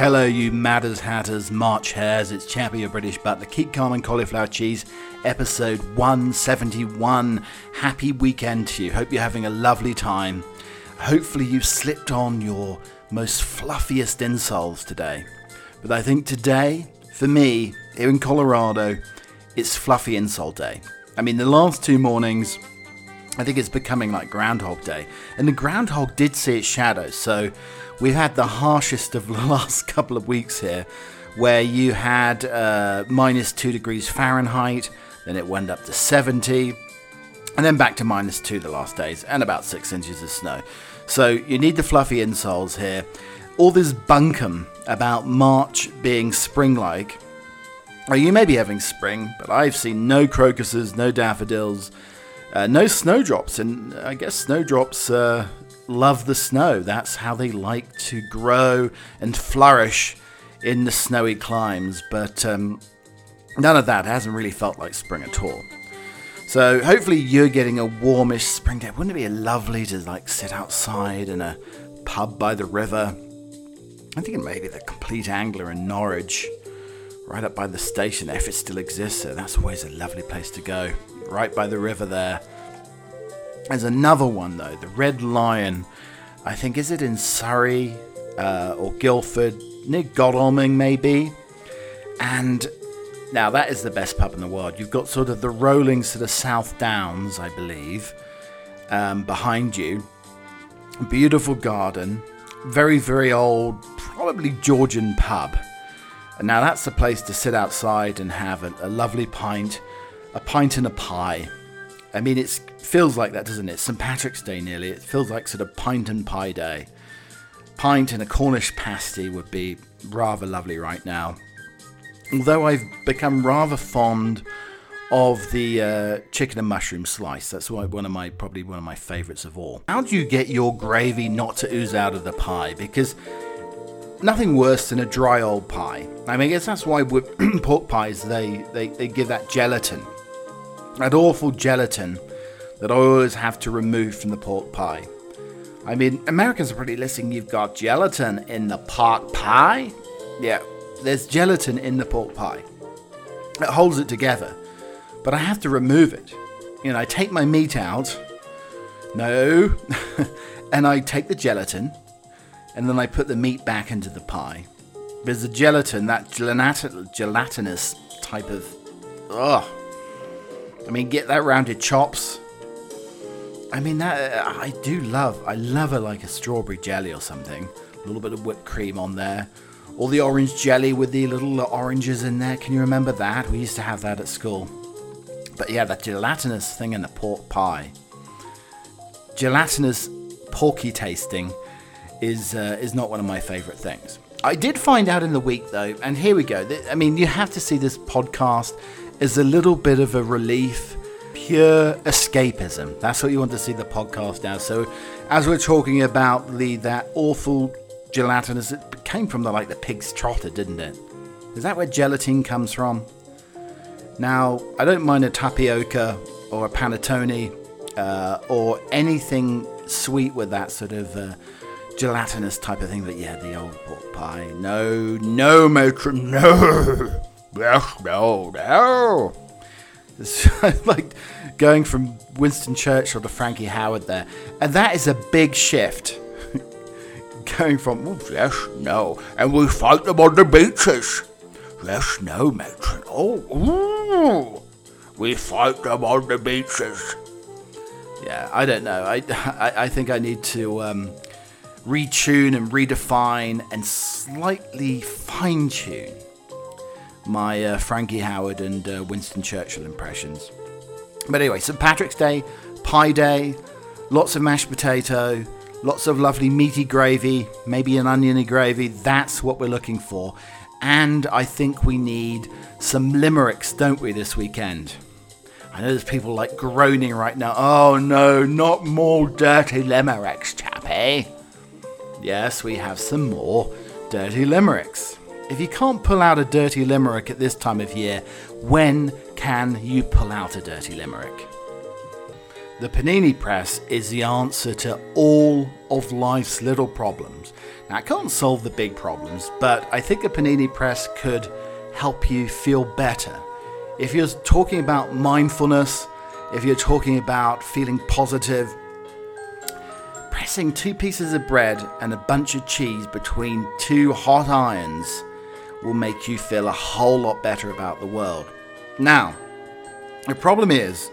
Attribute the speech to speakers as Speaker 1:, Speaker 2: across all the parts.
Speaker 1: Hello, you madders, hatters, March hares. It's Chappie, your British butler. Keep calm and cauliflower cheese. Episode 171. Happy weekend to you. Hope you're having a lovely time. Hopefully, you've slipped on your most fluffiest insoles today. But I think today, for me, here in Colorado, it's fluffy insole day. I mean, the last two mornings, I think it's becoming like Groundhog Day. And the groundhog did see its shadow, so we've had the harshest of the last couple of weeks here, where you had uh, minus two degrees Fahrenheit, then it went up to 70, and then back to minus two the last days, and about six inches of snow. So you need the fluffy insoles here. All this bunkum about March being spring like. Well, you may be having spring, but I've seen no crocuses, no daffodils, uh, no snowdrops, and I guess snowdrops uh, love the snow. That's how they like to grow and flourish in the snowy climes. But um, none of that hasn't really felt like spring at all. So hopefully you're getting a warmish spring day. Wouldn't it be lovely to like sit outside in a pub by the river? I'm thinking maybe the Compleat Angler in Norwich, right up by the station, if it still exists. So that's always a lovely place to go, right by the river there. There's another one though, the Red Lion. I think is it in Surrey uh, or Guildford, near Godalming maybe. And now that is the best pub in the world. You've got sort of the rollings to the South Downs, I believe, um, behind you. Beautiful garden, very very old, probably Georgian pub. And now that's the place to sit outside and have a, a lovely pint, a pint and a pie. I mean, it feels like that, doesn't it? St. Patrick's Day nearly. It feels like sort of pint and pie day. Pint and a Cornish pasty would be rather lovely right now. Although I've become rather fond of the uh, chicken and mushroom slice. That's one of my probably one of my favourites of all. How do you get your gravy not to ooze out of the pie? Because nothing worse than a dry old pie. I mean, I guess that's why pork pies they, they, they give that gelatin that awful gelatin that I always have to remove from the pork pie. I mean, Americans are pretty listening. You've got gelatin in the pork pie. Yeah, there's gelatin in the pork pie. It holds it together, but I have to remove it. You know, I take my meat out. No, and I take the gelatin, and then I put the meat back into the pie. There's the gelatin, that gelatinous type of, ugh, I mean, get that rounded chops. I mean, that I do love. I love it like a strawberry jelly or something. A little bit of whipped cream on there. All the orange jelly with the little oranges in there. Can you remember that? We used to have that at school. But yeah, that gelatinous thing in the pork pie. Gelatinous porky tasting is uh, is not one of my favourite things. I did find out in the week though, and here we go. I mean, you have to see this podcast is a little bit of a relief, pure escapism. That's what you want to see the podcast as. So, as we're talking about the that awful gelatinous, it came from the like the pig's trotter, didn't it? Is that where gelatin comes from? Now, I don't mind a tapioca or a panettone uh, or anything sweet with that sort of uh, gelatinous type of thing. But yeah, the old pork pie. No, no, no. No, no. It's like going from Winston Churchill to Frankie Howerd there. And that is a big shift. going from, oh, yes, no. And we fight them on the beaches. Yes, no, matron. Oh, ooh. We fight them on the beaches. Yeah, I don't know. I, I, I think I need to um, retune and redefine and slightly fine tune my uh, Frankie Howerd and uh, Winston Churchill impressions. But anyway, St. Patrick's Day, Pie Day, lots of mashed potato, lots of lovely meaty gravy, maybe an oniony gravy. That's what we're looking for. And I think we need some limericks, don't we, this weekend? I know there's people like groaning right now. Oh no, not more dirty limericks, Chappie. Yes, we have some more dirty limericks. If you can't pull out a dirty limerick at this time of year, when can you pull out a dirty limerick? the panini press is the answer to all of life's little problems. Now, it can't solve the big problems, but I think a panini press could help you feel better. If you're talking about mindfulness, if you're talking about feeling positive, pressing two pieces of bread and a bunch of cheese between two hot irons will make you feel a whole lot better about the world. Now, the problem is,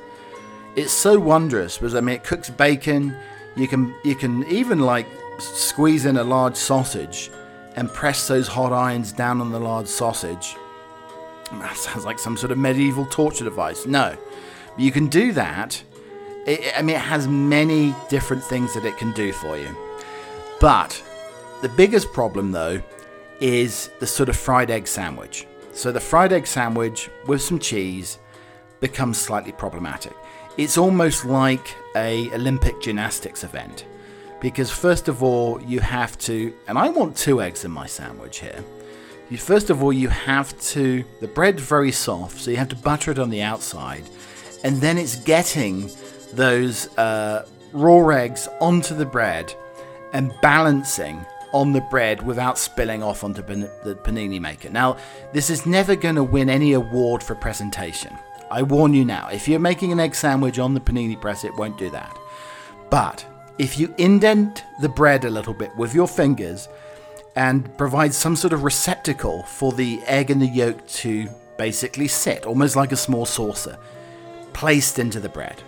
Speaker 1: it's so wondrous because I mean it cooks bacon. You can you can even like squeeze in a large sausage and press those hot irons down on the large sausage. That sounds like some sort of medieval torture device. No, but you can do that. It, I mean, it has many different things that it can do for you. But the biggest problem, though, is the sort of fried egg sandwich. So the fried egg sandwich with some cheese becomes slightly problematic. It's almost like a Olympic gymnastics event because first of all you have to and I want two eggs in my sandwich here. You, first of all you have to the bread's very soft so you have to butter it on the outside and then it's getting those uh, raw eggs onto the bread and balancing on the bread without spilling off onto the panini maker. Now, this is never going to win any award for presentation. I warn you now, if you're making an egg sandwich on the panini press, it won't do that. But if you indent the bread a little bit with your fingers and provide some sort of receptacle for the egg and the yolk to basically sit, almost like a small saucer, placed into the bread.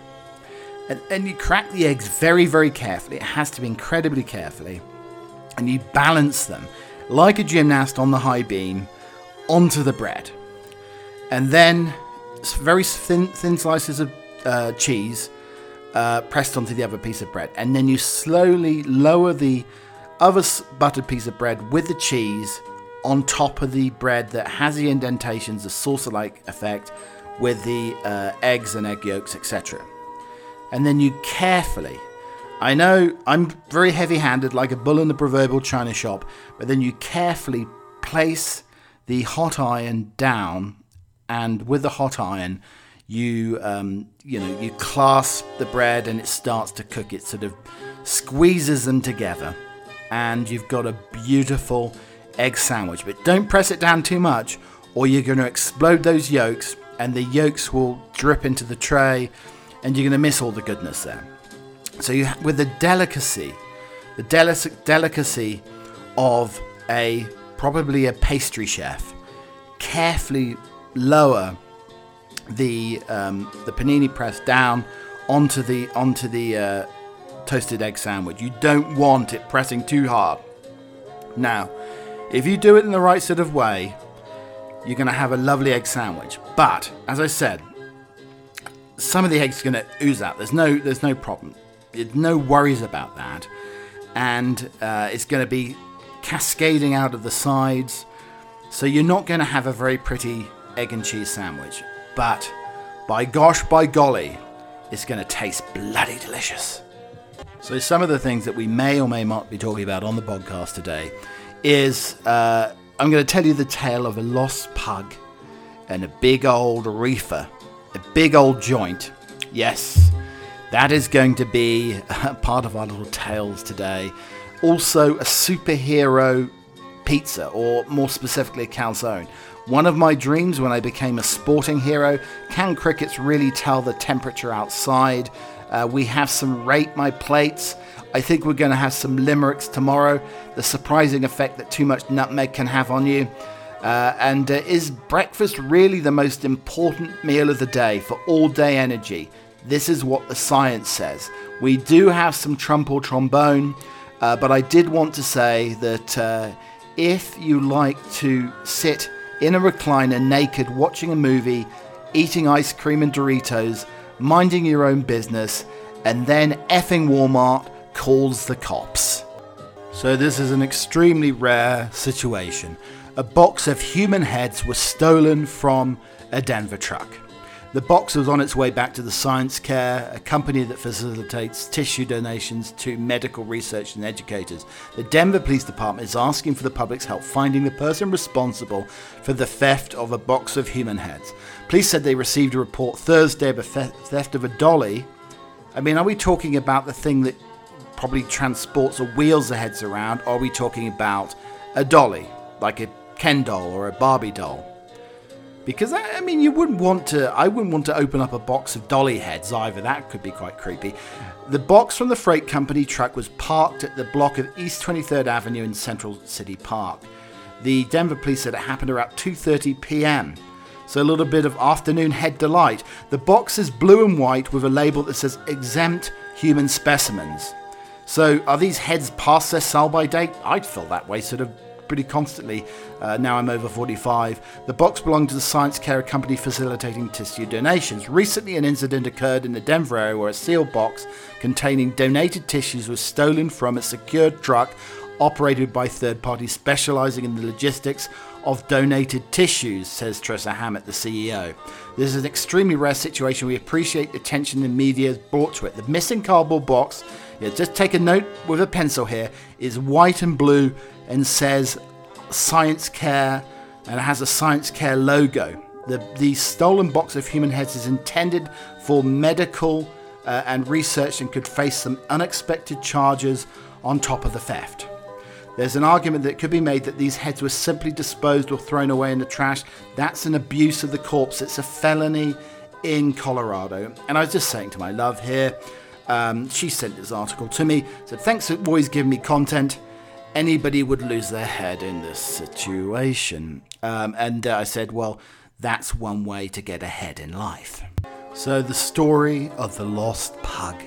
Speaker 1: And, and you crack the eggs very, very carefully. It has to be incredibly carefully and you balance them like a gymnast on the high beam onto the bread. And then very thin, thin slices of uh, cheese uh, pressed onto the other piece of bread. And then you slowly lower the other buttered piece of bread with the cheese on top of the bread that has the indentations, the saucer like effect with the uh, eggs and egg yolks, etc. And then you carefully I know I'm very heavy handed, like a bull in the proverbial china shop, but then you carefully place the hot iron down, and with the hot iron, you um, you know you clasp the bread and it starts to cook. It sort of squeezes them together, and you've got a beautiful egg sandwich. But don't press it down too much, or you're going to explode those yolks, and the yolks will drip into the tray, and you're going to miss all the goodness there. So you with the delicacy, the delic- delicacy of a probably a pastry chef, carefully lower the um, the panini press down onto the onto the uh, toasted egg sandwich. You don't want it pressing too hard. Now, if you do it in the right sort of way, you're going to have a lovely egg sandwich. But as I said, some of the eggs are going to ooze out. There's no there's no problem no worries about that. And uh, it's going to be cascading out of the sides. So you're not going to have a very pretty egg and cheese sandwich. But by gosh, by golly, it's going to taste bloody delicious. So, some of the things that we may or may not be talking about on the podcast today is uh, I'm going to tell you the tale of a lost pug and a big old reefer, a big old joint. Yes, that is going to be part of our little tales today. Also, a superhero pizza, or more specifically, a calzone. One of my dreams when I became a sporting hero can crickets really tell the temperature outside? Uh, we have some rate my plates. I think we're going to have some limericks tomorrow. The surprising effect that too much nutmeg can have on you. Uh, and uh, is breakfast really the most important meal of the day for all day energy? This is what the science says. We do have some trump trombone, uh, but I did want to say that uh, if you like to sit in a recliner naked watching a movie, eating ice cream and Doritos, minding your own business, and then effing Walmart calls the cops. So, this is an extremely rare situation. A box of human heads was stolen from a Denver truck. The box was on its way back to the Science Care, a company that facilitates tissue donations to medical research and educators. The Denver Police Department is asking for the public's help finding the person responsible for the theft of a box of human heads. Police said they received a report Thursday of a theft of a dolly I mean, are we talking about the thing that probably transports or wheels the heads around? Or are we talking about a dolly, like a Ken doll or a Barbie doll? Because I mean, you wouldn't want to. I wouldn't want to open up a box of dolly heads either. That could be quite creepy. The box from the freight company truck was parked at the block of East 23rd Avenue in Central City Park. The Denver police said it happened around 2:30 p.m. So a little bit of afternoon head delight. The box is blue and white with a label that says exempt human specimens. So are these heads past their sell by date? I'd feel that way, sort of pretty constantly. Uh, now I'm over 45. The box belonged to the Science Care company facilitating tissue donations. Recently, an incident occurred in the Denver area where a sealed box containing donated tissues was stolen from a secured truck operated by third parties specializing in the logistics of donated tissues, says Tressa Hammett, the CEO. This is an extremely rare situation. We appreciate the attention the media has brought to it. The missing cardboard box, yeah, just take a note with a pencil here, is white and blue and says Science Care and it has a Science Care logo. The, the stolen box of human heads is intended for medical uh, and research and could face some unexpected charges on top of the theft. There's an argument that could be made that these heads were simply disposed or thrown away in the trash. That's an abuse of the corpse. It's a felony in Colorado. And I was just saying to my love here, um, she sent this article to me, said, Thanks for always giving me content. Anybody would lose their head in this situation. Um, and uh, I said, Well, that's one way to get ahead in life. So, the story of the lost pug.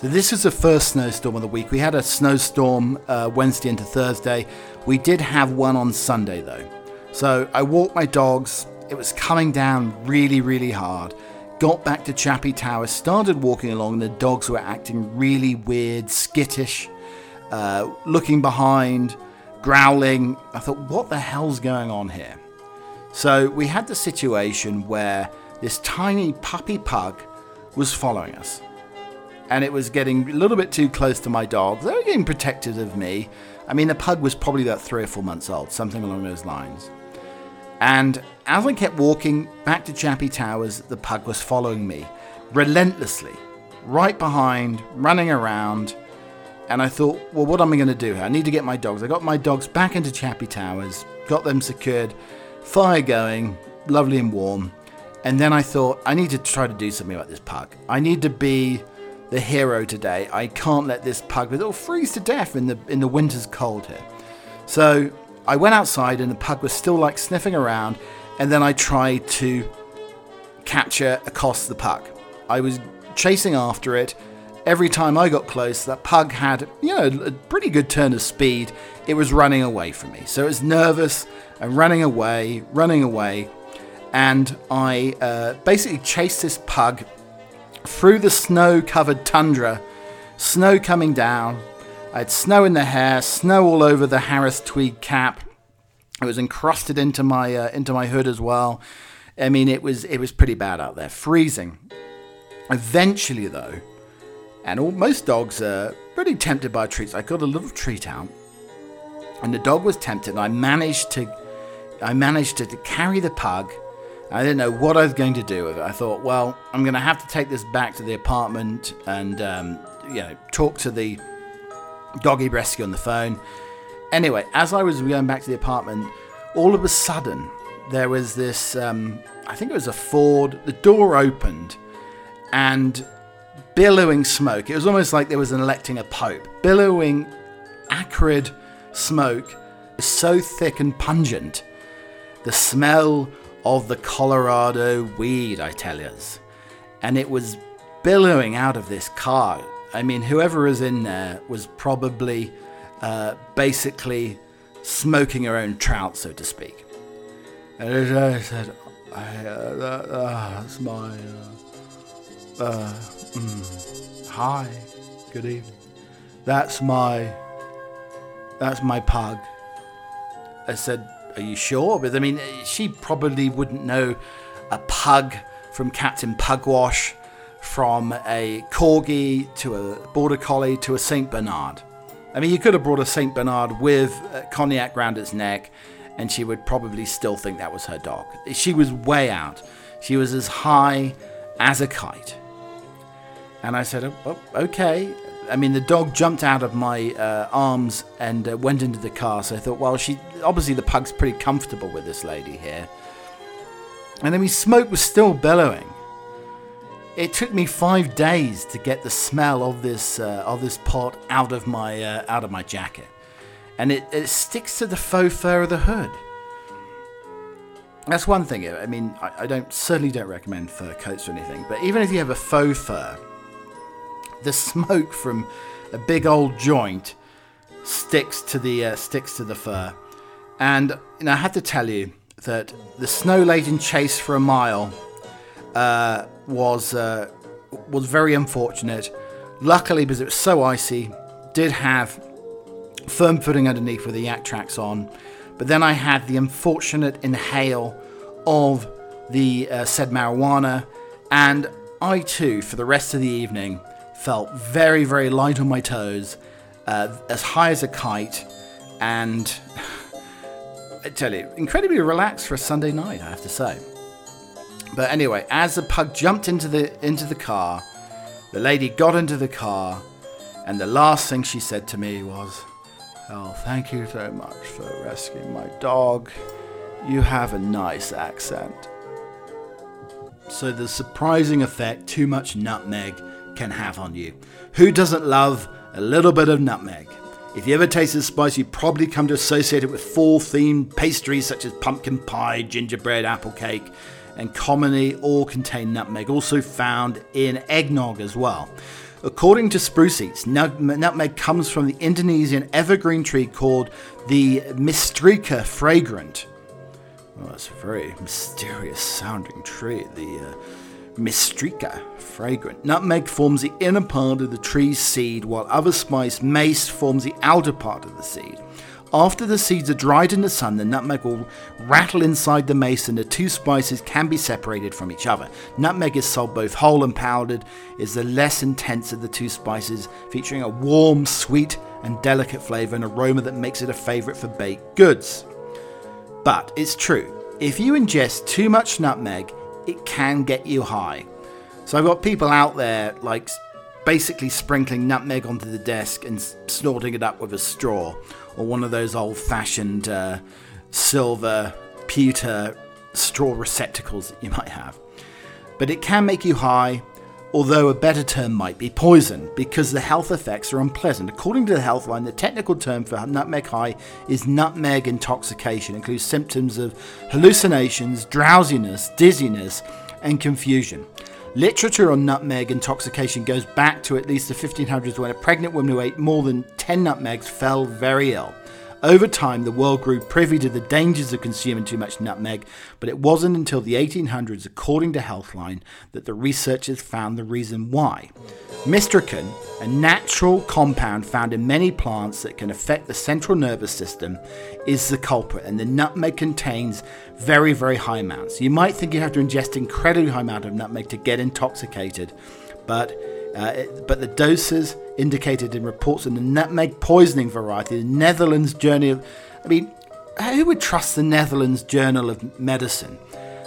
Speaker 1: So this is the first snowstorm of the week. We had a snowstorm uh, Wednesday into Thursday. We did have one on Sunday though. So I walked my dogs. It was coming down really, really hard. Got back to Chappie Tower, started walking along, and the dogs were acting really weird, skittish, uh, looking behind, growling. I thought, what the hell's going on here? So we had the situation where this tiny puppy pug was following us and it was getting a little bit too close to my dog. They were getting protective of me. I mean, the pug was probably about three or four months old, something along those lines. And as I kept walking back to Chappie Towers, the pug was following me relentlessly, right behind, running around. And I thought, well, what am I going to do here? I need to get my dogs. I got my dogs back into Chappie Towers, got them secured, fire going, lovely and warm. And then I thought, I need to try to do something about this pug. I need to be the hero today. I can't let this pug, it'll freeze to death in the in the winter's cold here. So I went outside and the pug was still like sniffing around, and then I tried to capture across the pug. I was chasing after it. Every time I got close, that pug had, you know, a pretty good turn of speed. It was running away from me. So it was nervous and running away, running away. And I uh, basically chased this pug through the snow covered tundra, snow coming down. I had snow in the hair, snow all over the Harris tweed cap. It was encrusted into my uh, into my hood as well. I mean, it was it was pretty bad out there, freezing. Eventually, though, and all, most dogs are pretty tempted by treats. I got a little treat out, and the dog was tempted. I managed to I managed to, to carry the pug I didn't know what I was going to do with it. I thought, well, I'm going to have to take this back to the apartment and, um, you know, talk to the doggy rescue on the phone. Anyway, as I was going back to the apartment, all of a sudden there was this, um, I think it was a Ford, the door opened and billowing smoke. It was almost like there was an electing a pope. Billowing, acrid smoke so thick and pungent. The smell of the Colorado weed, I tell yous. And it was billowing out of this car. I mean, whoever was in there was probably uh, basically smoking her own trout, so to speak. And I said, I, uh, that, uh, that's my. Uh, uh, mm, hi, good evening. That's my. That's my pug. I said, are you sure? But I mean, she probably wouldn't know a pug from Captain Pugwash, from a corgi to a border collie to a Saint Bernard. I mean, you could have brought a Saint Bernard with cognac round its neck, and she would probably still think that was her dog. She was way out. She was as high as a kite. And I said, oh, okay. I mean, the dog jumped out of my uh, arms and uh, went into the car. So I thought, well, she obviously the pug's pretty comfortable with this lady here. And then mean, smoke was still bellowing. It took me five days to get the smell of this uh, of this pot out of my uh, out of my jacket, and it, it sticks to the faux fur of the hood. That's one thing. I mean, I, I don't certainly don't recommend fur coats or anything, but even if you have a faux fur, the smoke from a big old joint sticks to the uh, sticks to the fur. And know, I have to tell you that the snow-laden chase for a mile uh, was uh, was very unfortunate. Luckily, because it was so icy, did have firm footing underneath with the Yaktrax on. But then I had the unfortunate inhale of the uh, said marijuana, and I too, for the rest of the evening, felt very, very light on my toes, uh, as high as a kite, and I tell you, incredibly relaxed for a Sunday night, I have to say. But anyway, as the pug jumped into the into the car, the lady got into the car, and the last thing she said to me was, "Oh, thank you so much for rescuing my dog. You have a nice accent." So the surprising effect too much nutmeg can have on you. Who doesn't love a little bit of nutmeg? If you ever tasted spice, you probably come to associate it with fall themed pastries such as pumpkin pie, gingerbread, apple cake, and commonly all contain nutmeg, also found in eggnog as well. According to Spruce Eats, nutmeg comes from the Indonesian evergreen tree called the Myristica fragrant. Well, that's a very mysterious sounding tree, the uh, Myristica fragrant. Nutmeg forms the inner part of the tree's seed, while other spice, mace, forms the outer part of the seed. After the seeds are dried in the sun, the nutmeg will rattle inside the mace and the two spices can be separated from each other. Nutmeg is sold both whole and powdered, is the less intense of the two spices, featuring a warm, sweet, and delicate flavour and aroma that makes it a favourite for baked goods. But it's true, if you ingest too much nutmeg, it can get you high. So I've got people out there like basically sprinkling nutmeg onto the desk and snorting it up with a straw, or one of those old fashioned uh, silver pewter straw receptacles that you might have. But it can make you high, although a better term might be poison, because the health effects are unpleasant. According to the Healthline, the technical term for nutmeg high is nutmeg intoxication, it includes symptoms of hallucinations, drowsiness, dizziness, and confusion. Literature on nutmeg intoxication goes back to at least the 1500s when a pregnant woman who ate more than 10 nutmegs fell very ill. Over time, the world grew privy to the dangers of consuming too much nutmeg, but it wasn't until the 1800s, according to Healthline, that the researchers found the reason why. Myristicin, a natural compound found in many plants that can affect the central nervous system, is the culprit, and the nutmeg contains very, very high amounts. You might think you have to ingest incredibly high amount of nutmeg to get intoxicated, but uh, it, but the doses indicated in reports in the nutmeg poisoning variety, the Netherlands Journal. Of, I mean, who would trust the Netherlands Journal of Medicine?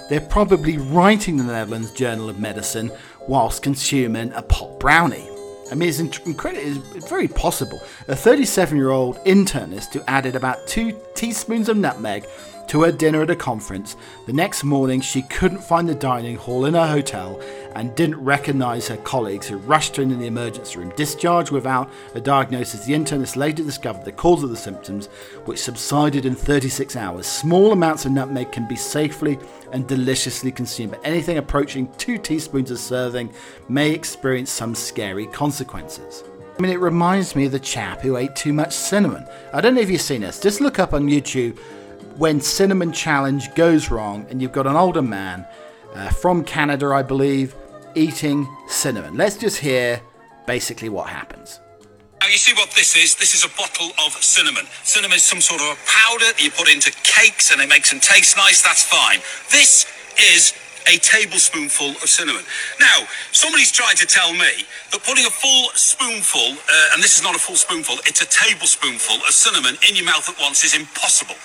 Speaker 1: They're probably writing the Netherlands Journal of Medicine whilst consuming a pot brownie. I mean, it's incredible. It's very possible. A 37 year old internist who added about two teaspoons of nutmeg to her dinner at a conference. The next morning, she couldn't find the dining hall in her hotel and didn't recognize her colleagues who rushed her into the emergency room. Discharged without a diagnosis, the internist later discovered the cause of the symptoms, which subsided in 36 hours. Small amounts of nutmeg can be safely and deliciously consumed, but anything approaching two teaspoons a serving may experience some scary consequences. I mean, it reminds me of the chap who ate too much cinnamon. I don't know if you've seen this. Just look up on YouTube when Cinnamon Challenge goes wrong and you've got an older man uh, from Canada, I believe, eating cinnamon. Let's just hear basically what happens.
Speaker 2: Now you see what this is? This is a bottle of cinnamon. Cinnamon is some sort of a powder that you put into cakes and it makes them taste nice. That's fine. This is a tablespoonful of cinnamon. Now, somebody's tried to tell me that putting a full spoonful, uh, and this is not a full spoonful, it's a tablespoonful of cinnamon in your mouth at once is impossible.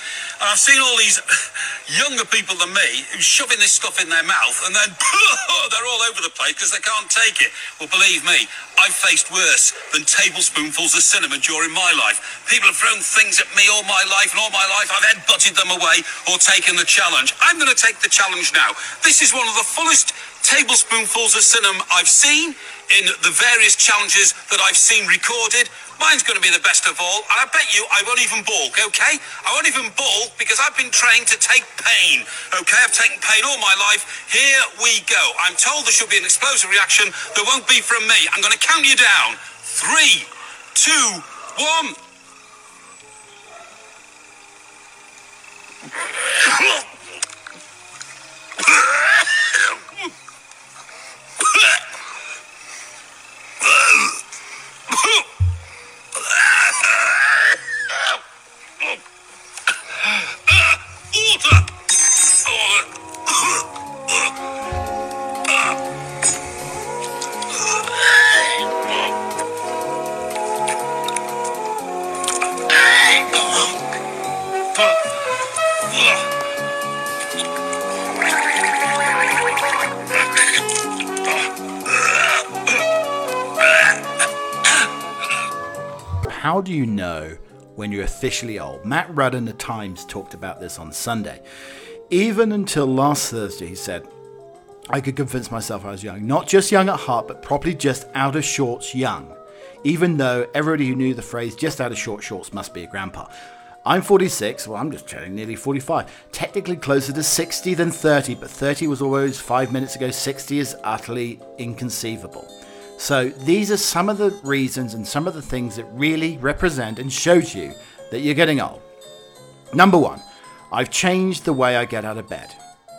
Speaker 2: And I've seen all these younger people than me who's shoving this stuff in their mouth and then they're all over the place because they can't take it. Well, believe me, I've faced worse than tablespoonfuls of cinnamon during my life. People have thrown things at me all my life, and all my life I've headbutted them away or taken the challenge. I'm going to take the challenge now. This is one of the fullest tablespoonfuls of cinnamon I've seen in the various challenges that I've seen recorded. Mine's going to be the best of all, and I bet you I won't even balk, okay? I won't even balk because I've been trained to take pain, okay? I've taken pain all my life. Here we go. I'm told there should be an explosive reaction. There won't be from me. I'm going to count you down. Three, two, one. Oh!
Speaker 1: How do you know when you're officially old? Matt Rudd in The Times talked about this on Sunday. Even until last Thursday, he said, I could convince myself I was young. Not just young at heart, but probably just out of shorts young. Even though everybody who knew the phrase just out of short shorts must be a grandpa. I'm 46, well, I'm just turning nearly 45. Technically closer to 60 than 30, but 30 was always five minutes ago. 60 is utterly inconceivable. So these are some of the reasons and some of the things that really represent and shows you that you're getting old. Number one, I've changed the way I get out of bed.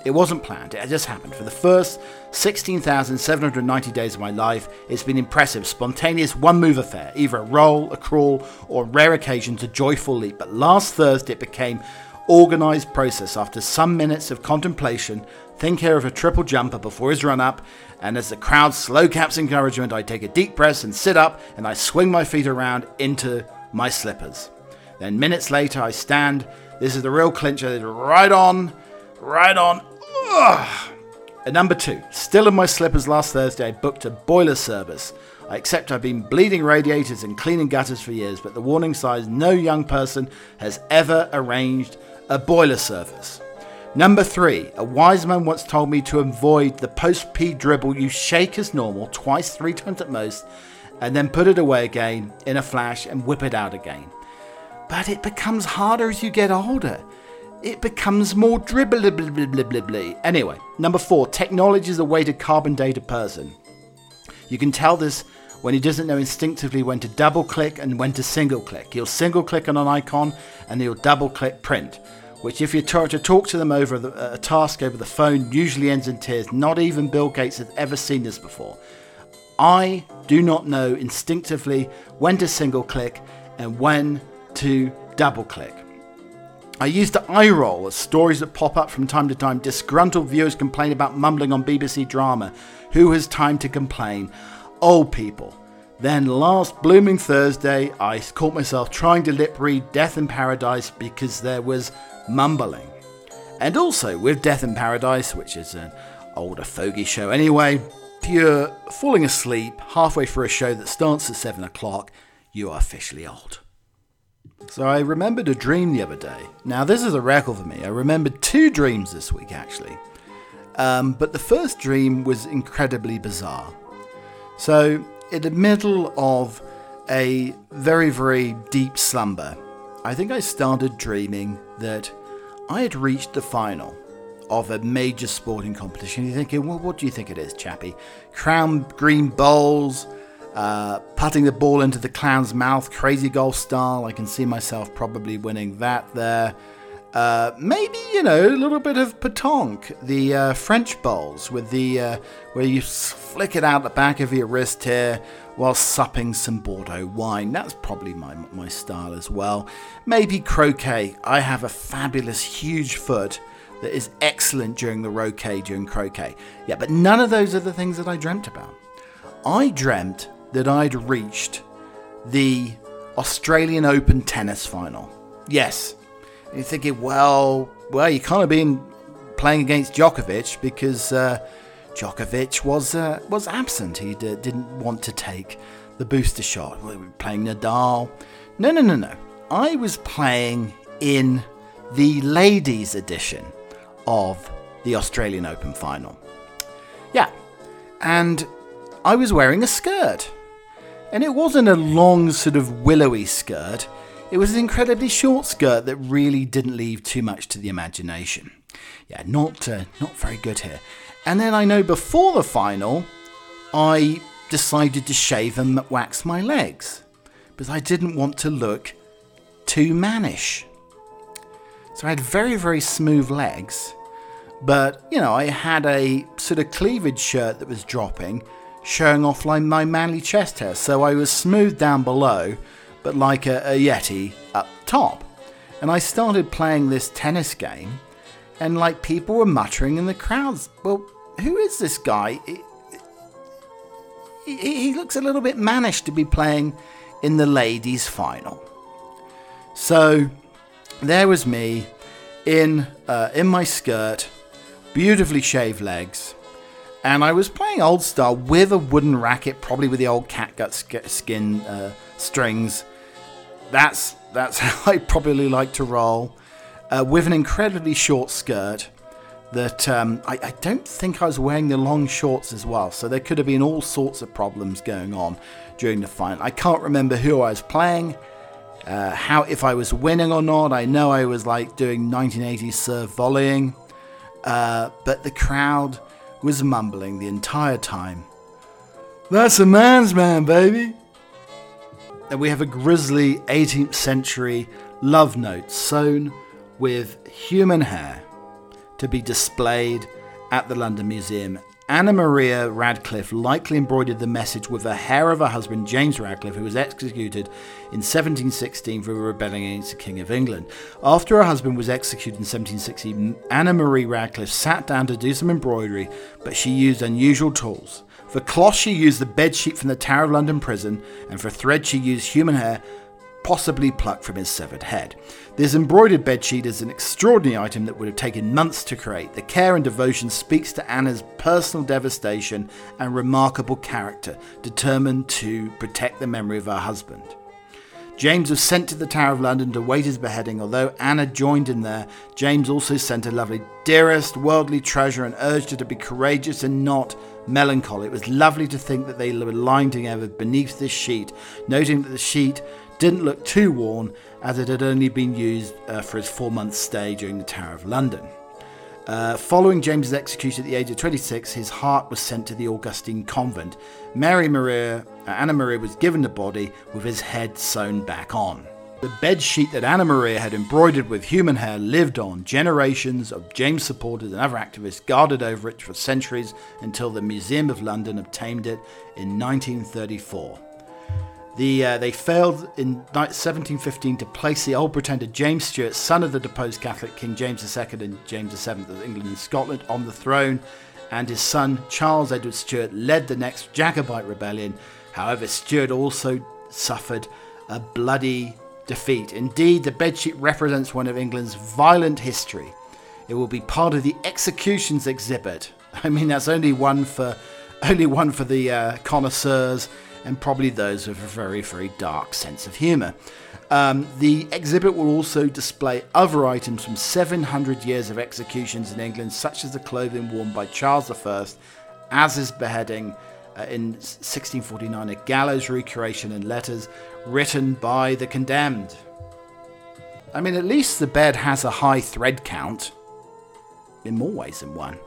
Speaker 1: It wasn't planned, it just happened. For the first 16,790 days of my life, it's been impressive, spontaneous one move affair, either a roll, a crawl, or on rare occasions a joyful leap. But last Thursday it became organised process after some minutes of contemplation, think here of a triple jumper before his run up, and as the crowd slow caps encouragement, I take a deep breath and sit up and I swing my feet around into my slippers. Then minutes later I stand. This is the real clincher, right on, right on. Ugh. At number two, still in my slippers last Thursday, I booked a boiler service. I accept I've been bleeding radiators and cleaning gutters for years, but the warning signs no young person has ever arranged a boiler service. Number three, a wise man once told me to avoid the post pee dribble you shake as normal, twice, three times at most, and then put it away again in a flash and whip it out again. But it becomes harder as you get older. It becomes more dribbly. Anyway, number four, technology is a way to carbon date a person. You can tell this when he doesn't know instinctively when to double click and when to single click. He'll single click on an icon and he'll double click print which, if you try to talk to them over the, a task over the phone, usually ends in tears. Not even Bill Gates has ever seen this before. I do not know instinctively when to single click and when to double click. I use the eye roll as stories that pop up from time to time. Disgruntled viewers complain about mumbling on BBC drama. Who has time to complain? Old people. Then last blooming Thursday, I caught myself trying to lip read Death in Paradise because there was mumbling. And also with Death in Paradise, which is an older fogey show anyway, if you're falling asleep halfway through a show that starts at 7 o'clock, you are officially old. So I remembered a dream the other day. Now, this is a record for me. I remembered two dreams this week, actually. Um, but the first dream was incredibly bizarre. So, in the middle of a very, very deep slumber, I think I started dreaming that I had reached the final of a major sporting competition. You're thinking, well, what do you think it is, chappie? Crown green bowls, uh, putting the ball into the clown's mouth, crazy golf style. I can see myself probably winning that there. Uh, maybe you know a little bit of petanque, the uh, French bowls with the uh, where you flick it out the back of your wrist here while supping some Bordeaux wine. That's probably my my style as well. Maybe croquet. I have a fabulous huge foot that is excellent during the roquet, during croquet. Yeah, but none of those are the things that I dreamt about. I dreamt that I'd reached the Australian Open tennis final. Yes. And you're thinking, well, well, you can't have been playing against Djokovic because uh, Djokovic was uh, was absent. He d- didn't want to take the booster shot. We were playing Nadal. No, no, no, no. I was playing in the ladies' edition of the Australian Open final. Yeah, and I was wearing a skirt. And it wasn't a long, sort of willowy skirt. It was an incredibly short skirt that really didn't leave too much to the imagination. Yeah, not uh, not very good here. And then I know before the final, I decided to shave and wax my legs because I didn't want to look too mannish. So I had very, very smooth legs, but you know, I had a sort of cleavage shirt that was dropping, showing off like my manly chest hair. So I was smooth down below, but like a, a Yeti up top. And I started playing this tennis game, and like people were muttering in the crowds, well, who is this guy? He, he, looks a little bit mannish to be playing in the ladies' final. So there was me in uh, in my skirt, beautifully shaved legs, and I was playing old style with a wooden racket, probably with the old catgut skin uh, strings. That's that's how I probably like to roll, uh, with an incredibly short skirt that um, I, I, don't think I was wearing the long shorts as well, so there could have been all sorts of problems going on during the final. I can't remember who I was playing, uh, how if I was winning or not. I know I was like doing 1980s serve volleying, uh, but the crowd was mumbling the entire time. That's a man's man, baby. And we have a grisly 18th century love note sewn with human hair to be displayed at the London Museum. Anna Maria Radclyffe likely embroidered the message with the hair of her husband James Radclyffe, who was executed in 1716 for rebelling against the King of England. After her husband was executed in 1760, Anna Marie Radclyffe sat down to do some embroidery, but she used unusual tools. For cloth, she used the bedsheet from the Tower of London prison, and for thread, she used human hair possibly plucked from his severed head. This embroidered bedsheet is an extraordinary item that would have taken months to create. The care and devotion speaks to Anna's personal devastation and remarkable character, determined to protect the memory of her husband. James was sent to the Tower of London to wait his beheading. Although Anna joined him there, James also sent her lovely dearest worldly treasure and urged her to be courageous and not melancholy. It was lovely to think that they were lying together beneath this sheet, noting that the sheet didn't look too worn as it had only been used uh, for his four month stay during the Tower of London. Uh, following James's execution at the age of 26, his heart was sent to the Augustine convent. Mary Maria, uh, Anna Maria was given the body with his head sewn back on. The bed sheet that Anna Maria had embroidered with human hair lived on. Generations of James supporters and other activists guarded over it for centuries until the Museum of London obtained it in 1934. The, uh, they failed in 1715 to place the old pretender James Stuart, son of the deposed Catholic King James II and James VII of England and Scotland, on the throne, and his son Charles Edward Stuart led the next Jacobite rebellion. However, Stuart also suffered a bloody defeat. Indeed, the bedsheet represents one of England's violent history. It will be part of the executions exhibit. I mean, that's only one for only one for the uh, connoisseurs and probably those with a very, very dark sense of humour. Um, the exhibit will also display other items from 700 years of executions in England, such as the clothing worn by Charles I as his beheading uh, in 1649, a gallows recreation and letters written by the condemned. I mean, at least the bed has a high thread count, in more ways than one.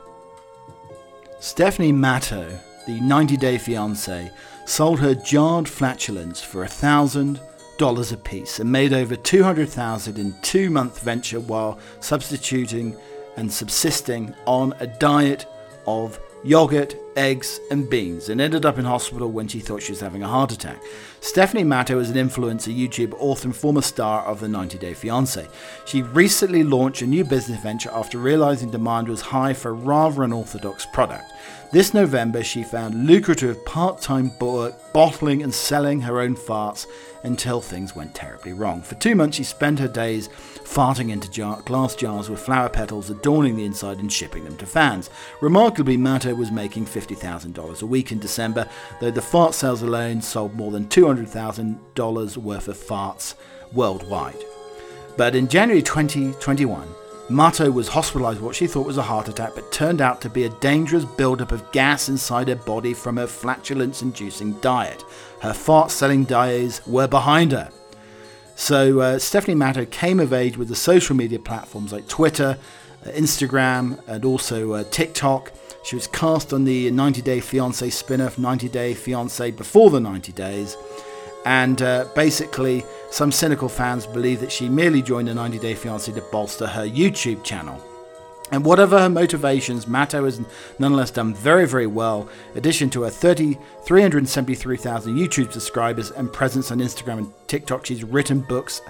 Speaker 1: Stephanie Matto, the 90 Day Fiancé, sold her jarred flatulence for a thousand dollars apiece and made over 200,000 in two month venture while substituting and subsisting on a diet of yogurt eggs, and beans and ended up in hospital when she thought she was having a heart attack. Stephanie Matto is an influencer, YouTube author, and former star of the 90 Day Fiancé. She recently launched a new business venture after realizing demand was high for a rather unorthodox product. This November, she found lucrative part time work bottling and selling her own farts until things went terribly wrong. For two months, she spent her days farting into jar- glass jars with flower petals adorning the inside and shipping them to fans. Remarkably, Matto was making $50,000 a week in December, though the fart sales alone sold more than $200,000 worth of farts worldwide. But in January 2021, Matto was hospitalized what she thought was a heart attack, but turned out to be a dangerous buildup of gas inside her body from her flatulence inducing diet. Her fart selling days were behind her. So uh, Stephanie Matto came of age with the social media platforms like Twitter, uh, Instagram, and also uh, TikTok. She was cast on the 90 Day Fiancé spin off 90 Day Fiancé before the 90 days. And uh, basically, some cynical fans believe that she merely joined the 90 Day Fiancé to bolster her YouTube channel. And whatever her motivations, Matto has nonetheless done very, very well. Addition to her 30, 373,000 YouTube subscribers and presence on Instagram and TikTok, she's written books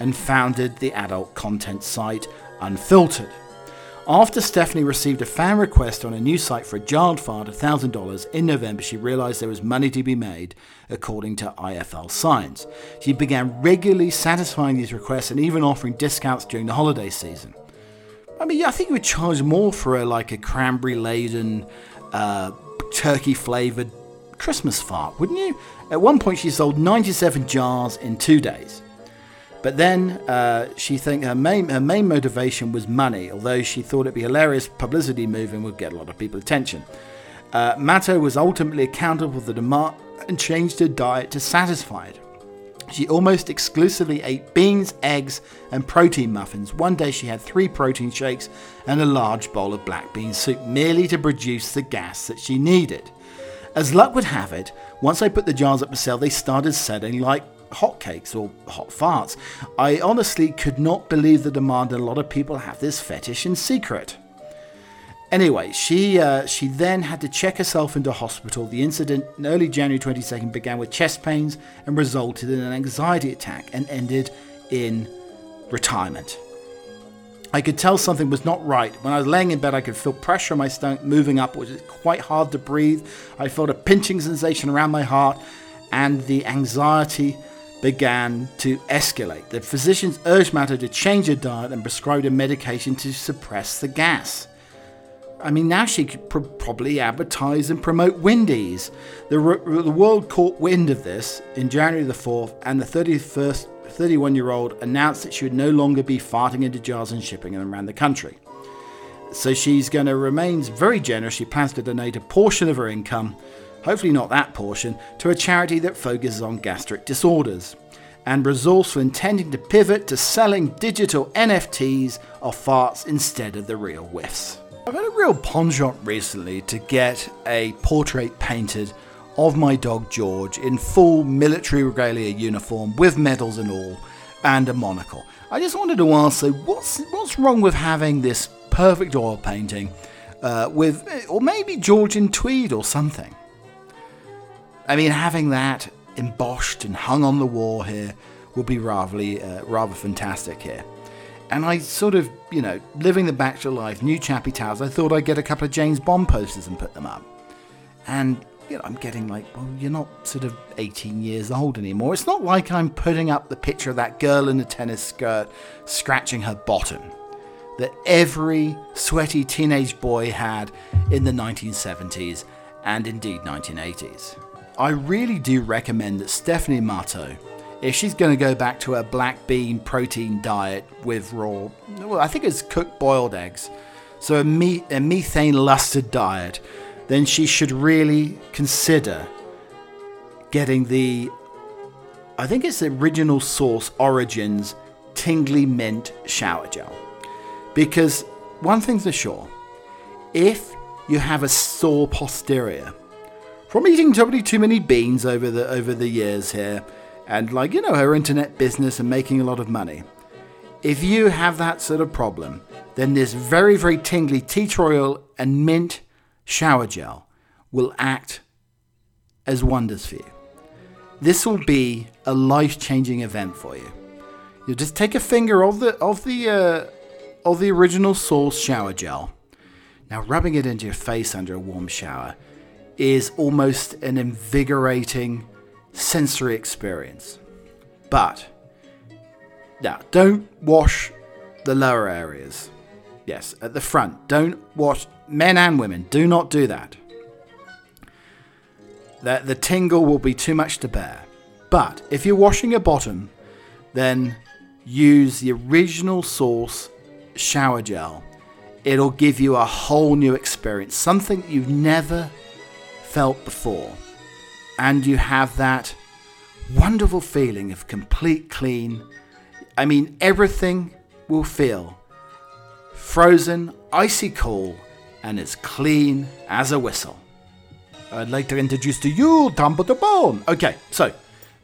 Speaker 1: and founded the adult content site Unfiltrd. After Stephanie received a fan request on a new site for a jarred fart of $1,000 in November, she realized there was money to be made, according to IFL Science. She began regularly satisfying these requests and even offering discounts during the holiday season. I mean, I think you would charge more for a, like a cranberry laden, uh, turkey flavored Christmas fart, wouldn't you? At one point, she sold 97 jars in two days. But then uh, she think her main her main motivation was money, although she thought it'd be a hilarious publicity move and would get a lot of people attention. Uh, Matto was ultimately accountable for the demand and changed her diet to satisfy it. She almost exclusively ate beans, eggs, and protein muffins. One day she had three protein shakes and a large bowl of black bean soup merely to produce the gas that she needed. As luck would have it, once I put the jars up for sale, they started selling like hotcakes or hot farts. I honestly could not believe the demand, and a lot of people have this fetish in secret. Anyway, she uh, she then had to check herself into hospital. The incident in early January 22nd began with chest pains and resulted in an anxiety attack and ended in retirement. I could tell something was not right. When I was laying in bed, I could feel pressure on my stomach moving up, which is quite hard to breathe. I felt a pinching sensation around my heart, and the anxiety began to escalate. The physicians urged Matto to change her diet and prescribed a medication to suppress the gas. I mean, now she could pr- probably advertise and promote Wendy's. The, the world caught wind of this in January the 4th, and the 31st, 31 year old announced that she would no longer be farting into jars and shipping them around the country. So she's going to remain very generous. She plans to donate a portion of her income hopefully not that portion, to a charity that focuses on gastric disorders, and resourceful intending to pivot to selling digital NFTs of farts instead of the real whiffs. I've had a real penchant recently to get a portrait painted of my dog George in full military regalia uniform with medals and all, and a monocle. I just wanted to ask, what's what's wrong with having this perfect oil painting uh, with, or maybe George in tweed or something? I mean, having that embossed and hung on the wall here would be rather, uh, rather fantastic here. And I sort of, you know, living the bachelor life, new chappy towels, I thought I'd get a couple of James Bond posters and put them up. And, you know, I'm getting like, well, you're not sort of 18 years old anymore. It's not like I'm putting up the picture of that girl in a tennis skirt scratching her bottom that every sweaty teenage boy had in the 1970s and indeed 1980s. I really do recommend that Stephanie Matto, if she's going to go back to her black bean protein diet with raw, well, I think it's cooked boiled eggs, so a, me- a methane lusted diet, then she should really consider getting the, I think it's the original source Origins tingly mint shower gel. Because one thing's for sure, if you have a sore posterior, from eating totally too many beans over the over the years here, and like you know her internet business and making a lot of money. If you have that sort of problem, then this very very tingly tea tree oil and mint shower gel will act as wonders for you. This will be a life-changing event for you. You just take a finger of the of the uh, of the original source shower gel. Now, rubbing it into your face under a warm shower is almost an invigorating sensory experience. But now, don't wash the lower areas. Yes, at the front. Don't wash men and women. Do not do that. That the tingle will be too much to bear. But if you're washing your bottom, then use the original source shower gel. It'll give you a whole new experience, something you've never felt before. And you have that wonderful feeling of complete clean. I mean, everything will feel frozen, icy cool, and as clean as a whistle. I'd like to introduce to you Tom Bone. Okay, so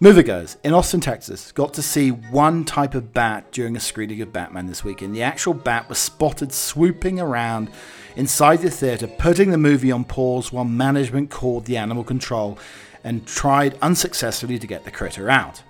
Speaker 1: Moviegoers in Austin, Texas, got to see one type of bat during a screening of Batman this weekend. The actual bat was spotted swooping around inside the theatre, putting the movie on pause while management called the animal control and tried unsuccessfully to get the critter out.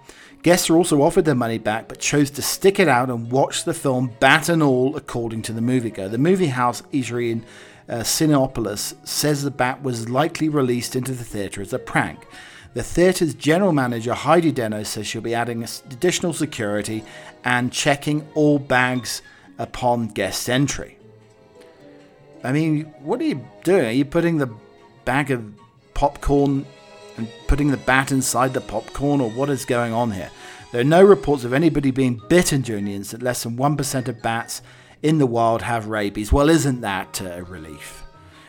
Speaker 1: Guests were also offered their money back but chose to stick it out and watch the film bat and all, according to the moviegoer. The movie house eatery in uh, says the bat was likely released into the theatre as a prank. The theatre's general manager, Heidi Deno, says she'll be adding additional security and checking all bags upon guest entry. I mean, what are you doing? Are you putting the bag of popcorn and putting the bat inside the popcorn, or what is going on here? There are no reports of anybody being bitten during the incident. Less than 1% of bats in the wild have rabies. Well, isn't that a relief?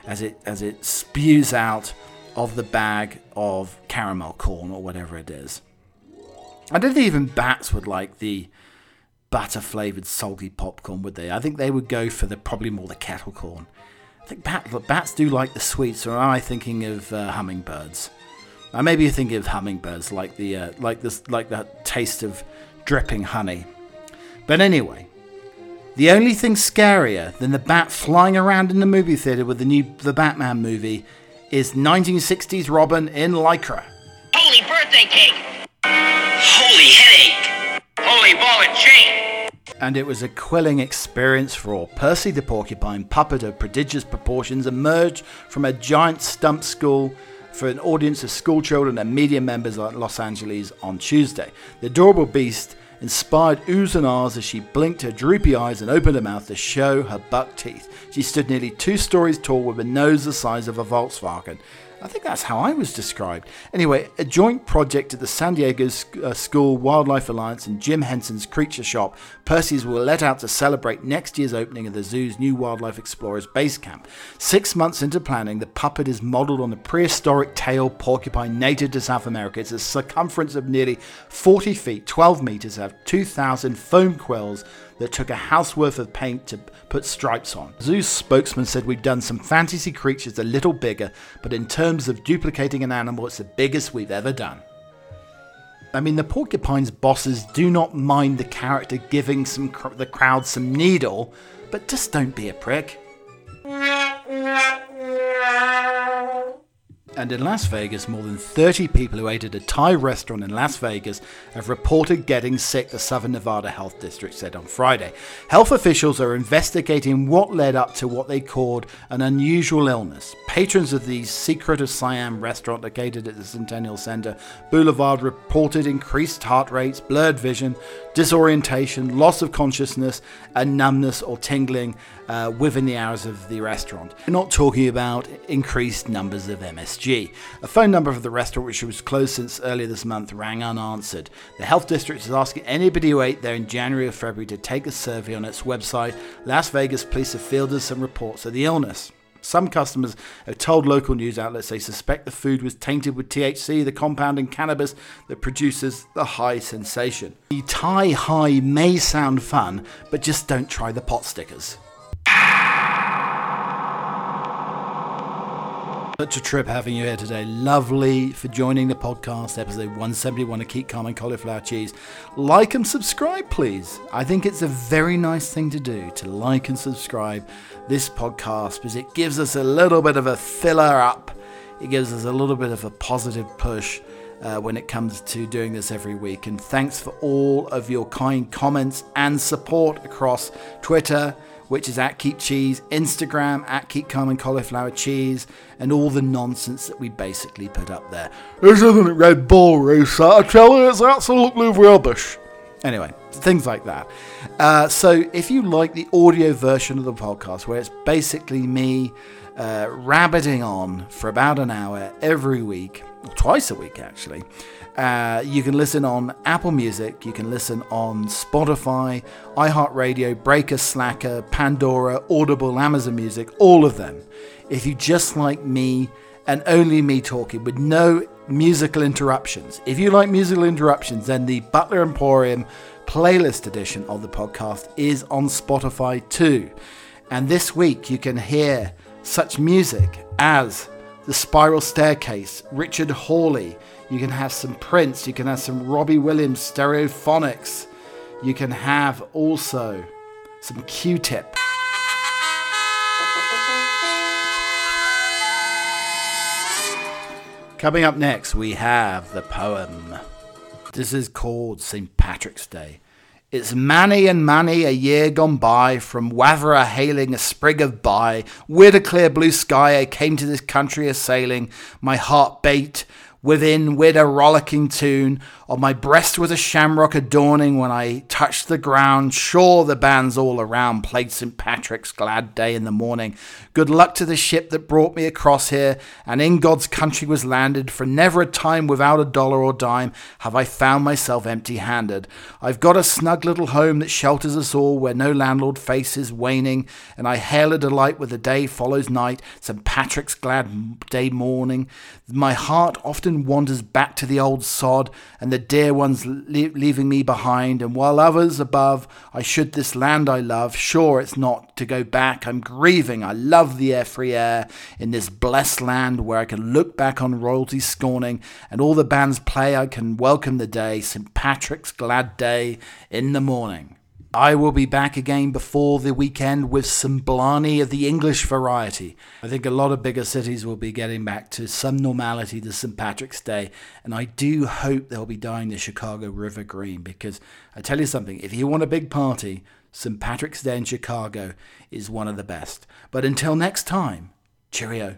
Speaker 1: As it, as it spews out of the bag of caramel corn or whatever it is. I don't think even bats would like the butter flavored salty popcorn, would they? I think they would go for the probably more the kettle corn. I think bat, bats do like the sweets, or am I thinking of uh, hummingbirds? Uh, maybe you're thinking of hummingbirds, like the uh, like this like that taste of dripping honey. But anyway, the only thing scarier than the bat flying around in the movie theater with the new the Batman movie is 1960s Robin in Lycra.
Speaker 3: Holy birthday cake! Holy headache! Holy ball and chain!
Speaker 1: And it was a quilling experience for all. Percy the porcupine, puppet of prodigious proportions, emerged from a giant stump school for an audience of schoolchildren and media members at Los Angeles on Tuesday. The adorable beast inspired oohs and ahs as she blinked her droopy eyes and opened her mouth to show her buck teeth. She stood nearly two stories tall with a nose the size of a Volkswagen. I think that's how I was described. Anyway, a joint project at the San Diego uh, School Wildlife Alliance and Jim Henson's Creature Shop, Percy's were let out to celebrate next year's opening of the zoo's new Wildlife Explorers base camp. Six months into planning, the puppet is modeled on the prehensile tail porcupine native to South America. It's a circumference of nearly 40 feet, 12 meters, have 2,000 foam quills that took a house worth of paint to put stripes on. Zoo's spokesman said we've done some fantasy creatures a little bigger, but in terms of duplicating an animal, it's the biggest we've ever done. I mean, the porcupine's bosses do not mind the character giving some cr- the crowd some needle, but just don't be a prick. And in Las Vegas, more than 30 people who ate at a Thai restaurant in Las Vegas have reported getting sick, the Southern Nevada Health District said on Friday. Health officials are investigating what led up to what they called an unusual illness. Patrons of the Secret of Siam restaurant located at the Centennial Center Boulevard reported increased heart rates, blurred vision, disorientation, loss of consciousness, and numbness or tingling uh, within the hours of the restaurant. We're not talking about increased numbers of MSG. A phone number for the restaurant, which was closed since earlier this month, rang unanswered. The health district is asking anybody who ate there in January or February to take a survey on its website. Las Vegas police have fielded some reports of the illness. Some customers have told local news outlets they suspect the food was tainted with THC, the compound in cannabis that produces the high sensation. The Thai high may sound fun, but just don't try the pot stickers. Such a trip having you here today. Lovely for joining the podcast, episode 171 of Keep Calm and Cauliflower Cheese. Like and subscribe, please. I think it's a very nice thing to do to like and subscribe this podcast because it gives us a little bit of a filler up It gives us a little bit of a positive push uh, when it comes to doing this every week. And thanks for all of your kind comments and support across Twitter, which is at Keep Cheese, Instagram at Keep Calm and Cauliflower Cheese, and all the nonsense that we basically put up there. This isn't a Red Bull race, I tell you, it's absolutely rubbish. Anyway, things like that. Uh, so if you like the audio version of the podcast, where it's basically me uh, rabbiting on for about an hour every week, or twice a week actually, uh, you can listen on Apple Music, you can listen on Spotify, iHeartRadio, Breaker, Slacker, Pandora, Audible, Amazon Music, all of them. If you just like me and only me talking with no musical interruptions. If you like musical interruptions, then the Butler Emporium playlist edition of the podcast is on Spotify too. And this week you can hear such music as The Spiral Staircase, Richard Hawley. You can have some Prince, you can have some Robbie Williams Stereophonics. You can have also some Q Tip. Coming up next, we have the poem. This is called St. Patrick's Day. It's many and many a year gone by from Wavera hailing a sprig of by. With a clear blue sky, I came to this country a sailing. My heart beat within with a rollicking tune. On my breast was a shamrock adorning when I touched the ground. Sure, the bands all around played St. Patrick's glad day in the morning. Good luck to the ship that brought me across here, and in God's country was landed, for never a time without a dollar or dime have I found myself empty handed. I've got a snug little home that shelters us all, where no landlord faces waning, and I hail a delight where the day follows night, St. Patrick's glad day morning. My heart often wanders back to the old sod, and the dear ones le- leaving me behind, and while others above, I should this land I love, sure it's not to go back, I'm grieving, I love the air, free air, in this blessed land where I can look back on royalty scorning, and all the bands play, I can welcome the day, St. Patrick's glad day in the morning. I will be back again before the weekend with some Blarney of the English variety. I think a lot of bigger cities will be getting back to some normality to St. Patrick's Day, and I do hope they'll be dyeing the Chicago River green because I tell you something, if you want a big party, St. Patrick's Day in Chicago is one of the best. But until next time, cheerio.